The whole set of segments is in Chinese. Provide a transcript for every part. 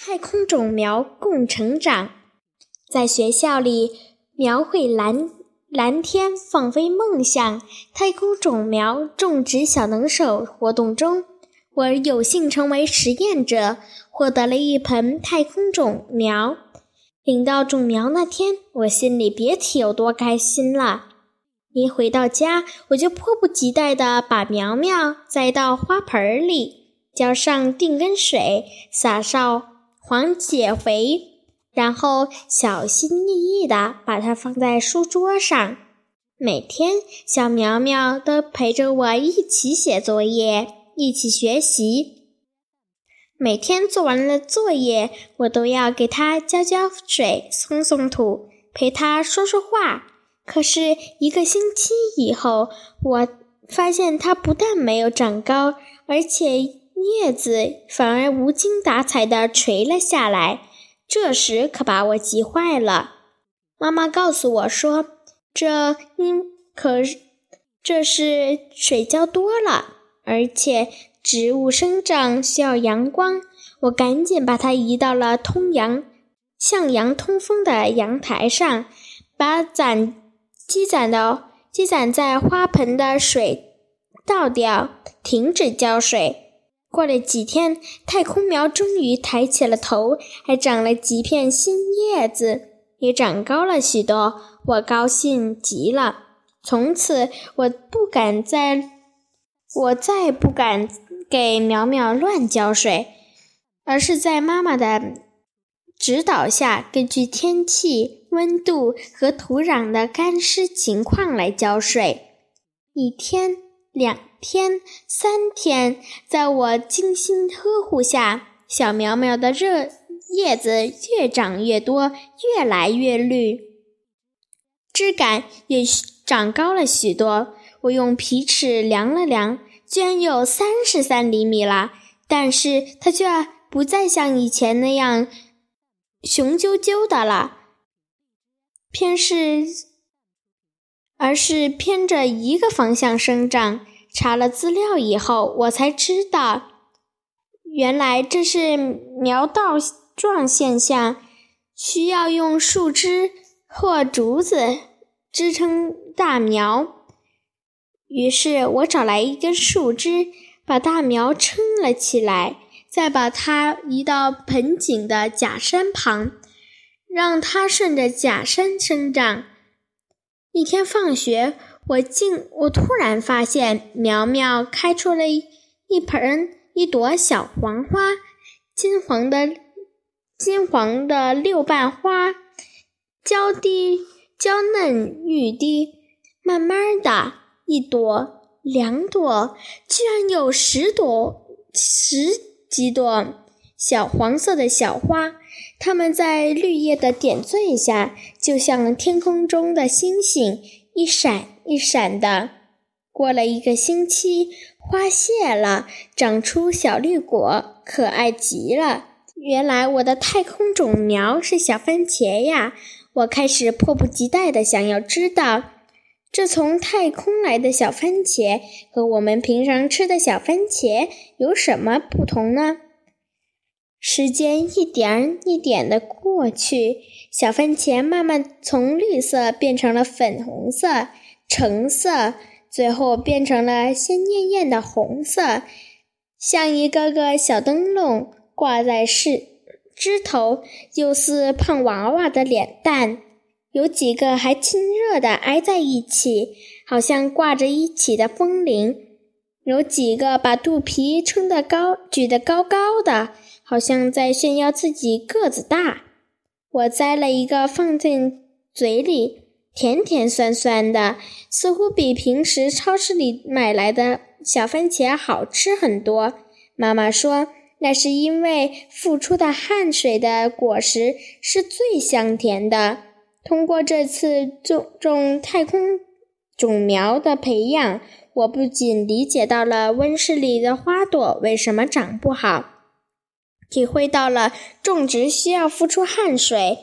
太空种苗共成长，在学校里描绘蓝蓝天，放飞梦想。太空种苗种植小能手活动中，我有幸成为实验者，获得了一盆太空种苗。领到种苗那天，我心里别提有多开心了。一回到家，我就迫不及待地把苗苗栽到花盆里，浇上定根水，撒上黄钾肥，然后小心翼翼地把它放在书桌上。每天，小苗苗都陪着我一起写作业，一起学习。每天做完了作业，我都要给它浇浇水、松松土，陪它说说话。可是一个星期以后，我发现它不但没有长高，而且叶子反而无精打采地垂了下来。这时可把我急坏了。妈妈告诉我说：“这因可这是水浇多了，而且。”植物生长需要阳光，我赶紧把它移到了通阳、向阳通风的阳台上，把攒积攒的积攒在花盆的水倒掉，停止浇水。过了几天，太空苗终于抬起了头，还长了几片新叶子，也长高了许多。我高兴极了。从此，我不敢再，我再不敢。给苗苗乱浇水，而是在妈妈的指导下，根据天气、温度和土壤的干湿情况来浇水。一天、两天、三天，在我精心呵护下，小苗苗的热叶子越长越多，越来越绿，枝干也长高了许多。我用皮尺量了量。居然有三十三厘米了，但是它却不再像以前那样雄赳赳的了，偏是，而是偏着一个方向生长。查了资料以后，我才知道，原来这是苗道状现象，需要用树枝或竹子支撑大苗。于是我找来一根树枝，把大苗撑了起来，再把它移到盆景的假山旁，让它顺着假山生长。一天放学，我竟我突然发现苗苗开出了一盆一朵小黄花，金黄的金黄的六瓣花，娇滴娇嫩欲滴，慢慢的。一朵，两朵，居然有十朵，十几朵小黄色的小花。它们在绿叶的点缀下，就像天空中的星星，一闪一闪的。过了一个星期，花谢了，长出小绿果，可爱极了。原来我的太空种苗是小番茄呀！我开始迫不及待地想要知道。这从太空来的小番茄和我们平常吃的小番茄有什么不同呢？时间一点一点的过去，小番茄慢慢从绿色变成了粉红色、橙色，最后变成了鲜艳艳的红色，像一个个小灯笼挂在是枝头，又似胖娃娃的脸蛋。有几个还亲热地挨在一起，好像挂着一起的风铃；有几个把肚皮撑得高，举得高高的，好像在炫耀自己个子大。我摘了一个放进嘴里，甜甜酸酸的，似乎比平时超市里买来的小番茄好吃很多。妈妈说，那是因为付出的汗水的果实是最香甜的。通过这次种种太空种苗的培养，我不仅理解到了温室里的花朵为什么长不好，体会到了种植需要付出汗水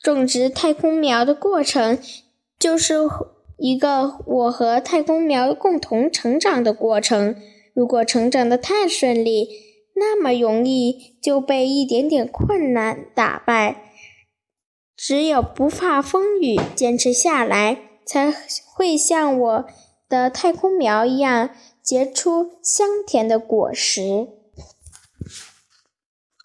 种植太空苗的过程就是一个我和太空苗共同成长的过程。如果成长的太顺利那么容易就被一点点困难打败。只有不怕风雨坚持下来才会像我的太空苗一样结出香甜的果实。